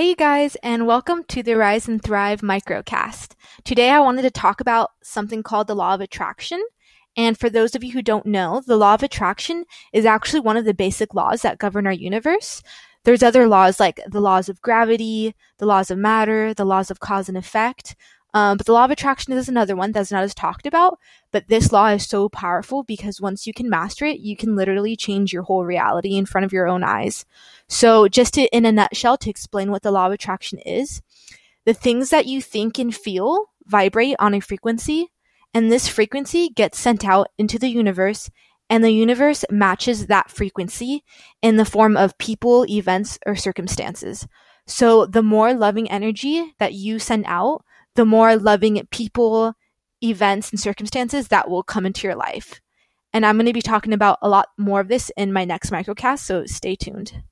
Hey guys, and welcome to the Rise and Thrive microcast. Today I wanted to talk about something called the law of attraction. And for those of you who don't know, the law of attraction is actually one of the basic laws that govern our universe. There's other laws like the laws of gravity, the laws of matter, the laws of cause and effect. Um, but the law of attraction is another one that's not as talked about. But this law is so powerful because once you can master it, you can literally change your whole reality in front of your own eyes. So, just to, in a nutshell, to explain what the law of attraction is, the things that you think and feel vibrate on a frequency, and this frequency gets sent out into the universe, and the universe matches that frequency in the form of people, events, or circumstances. So, the more loving energy that you send out, the more loving people, events, and circumstances that will come into your life. And I'm going to be talking about a lot more of this in my next microcast, so stay tuned.